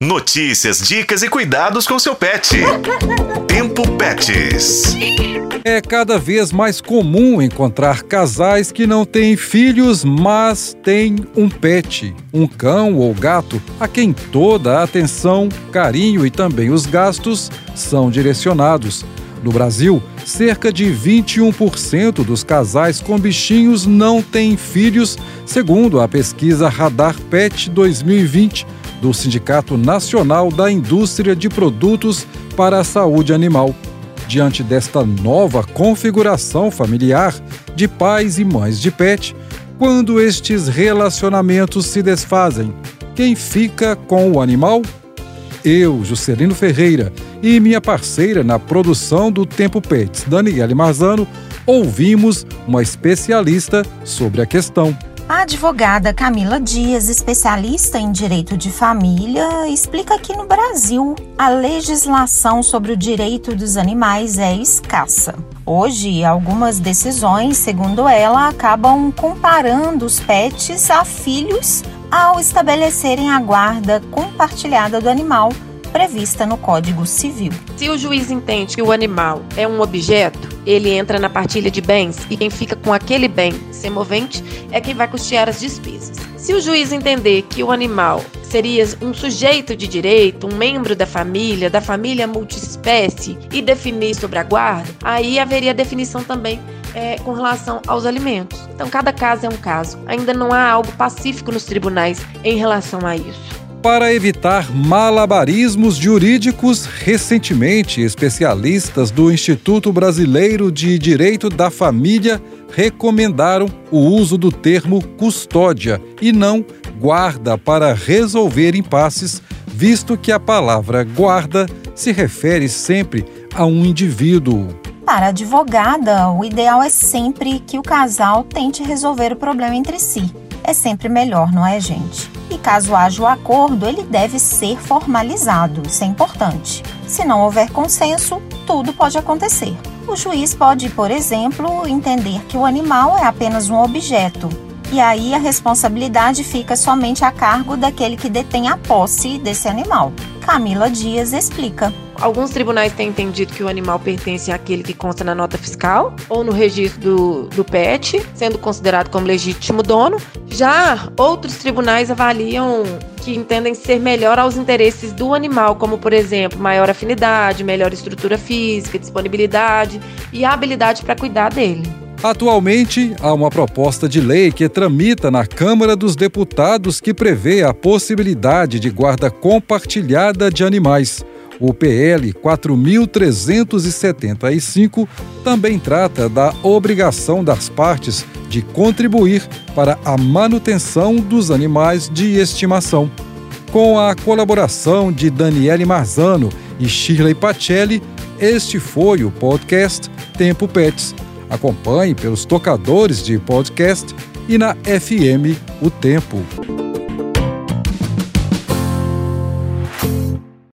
Notícias, dicas e cuidados com seu pet. Tempo Pets. É cada vez mais comum encontrar casais que não têm filhos, mas têm um pet, um cão ou gato, a quem toda a atenção, carinho e também os gastos são direcionados. No Brasil, cerca de 21% dos casais com bichinhos não têm filhos, segundo a pesquisa Radar Pet 2020 do Sindicato Nacional da Indústria de Produtos para a Saúde Animal. Diante desta nova configuração familiar de pais e mães de pet, quando estes relacionamentos se desfazem, quem fica com o animal? Eu, Juscelino Ferreira, e minha parceira na produção do Tempo Pets, Daniele Marzano, ouvimos uma especialista sobre a questão. A advogada Camila Dias, especialista em direito de família, explica que no Brasil a legislação sobre o direito dos animais é escassa. Hoje, algumas decisões, segundo ela, acabam comparando os pets a filhos ao estabelecerem a guarda compartilhada do animal prevista no Código Civil. Se o juiz entende que o animal é um objeto, ele entra na partilha de bens e quem fica com aquele bem semovente é quem vai custear as despesas. Se o juiz entender que o animal seria um sujeito de direito, um membro da família, da família multiespécie e definir sobre a guarda, aí haveria definição também é, com relação aos alimentos. Então, cada caso é um caso. Ainda não há algo pacífico nos tribunais em relação a isso. Para evitar malabarismos jurídicos, recentemente especialistas do Instituto Brasileiro de Direito da Família recomendaram o uso do termo custódia e não guarda para resolver impasses, visto que a palavra guarda se refere sempre a um indivíduo. Para a advogada, o ideal é sempre que o casal tente resolver o problema entre si. É sempre melhor, não é, gente? E caso haja o acordo, ele deve ser formalizado, isso é importante. Se não houver consenso, tudo pode acontecer. O juiz pode, por exemplo, entender que o animal é apenas um objeto, e aí a responsabilidade fica somente a cargo daquele que detém a posse desse animal. Camila Dias explica. Alguns tribunais têm entendido que o animal pertence àquele que consta na nota fiscal ou no registro do, do PET, sendo considerado como legítimo dono. Já outros tribunais avaliam que entendem ser melhor aos interesses do animal, como por exemplo, maior afinidade, melhor estrutura física, disponibilidade e habilidade para cuidar dele. Atualmente, há uma proposta de lei que tramita na Câmara dos Deputados que prevê a possibilidade de guarda compartilhada de animais. O PL 4375 também trata da obrigação das partes de contribuir para a manutenção dos animais de estimação. Com a colaboração de Daniele Marzano e Shirley Pacelli, este foi o podcast Tempo Pets. Acompanhe pelos tocadores de podcast e na FM O Tempo.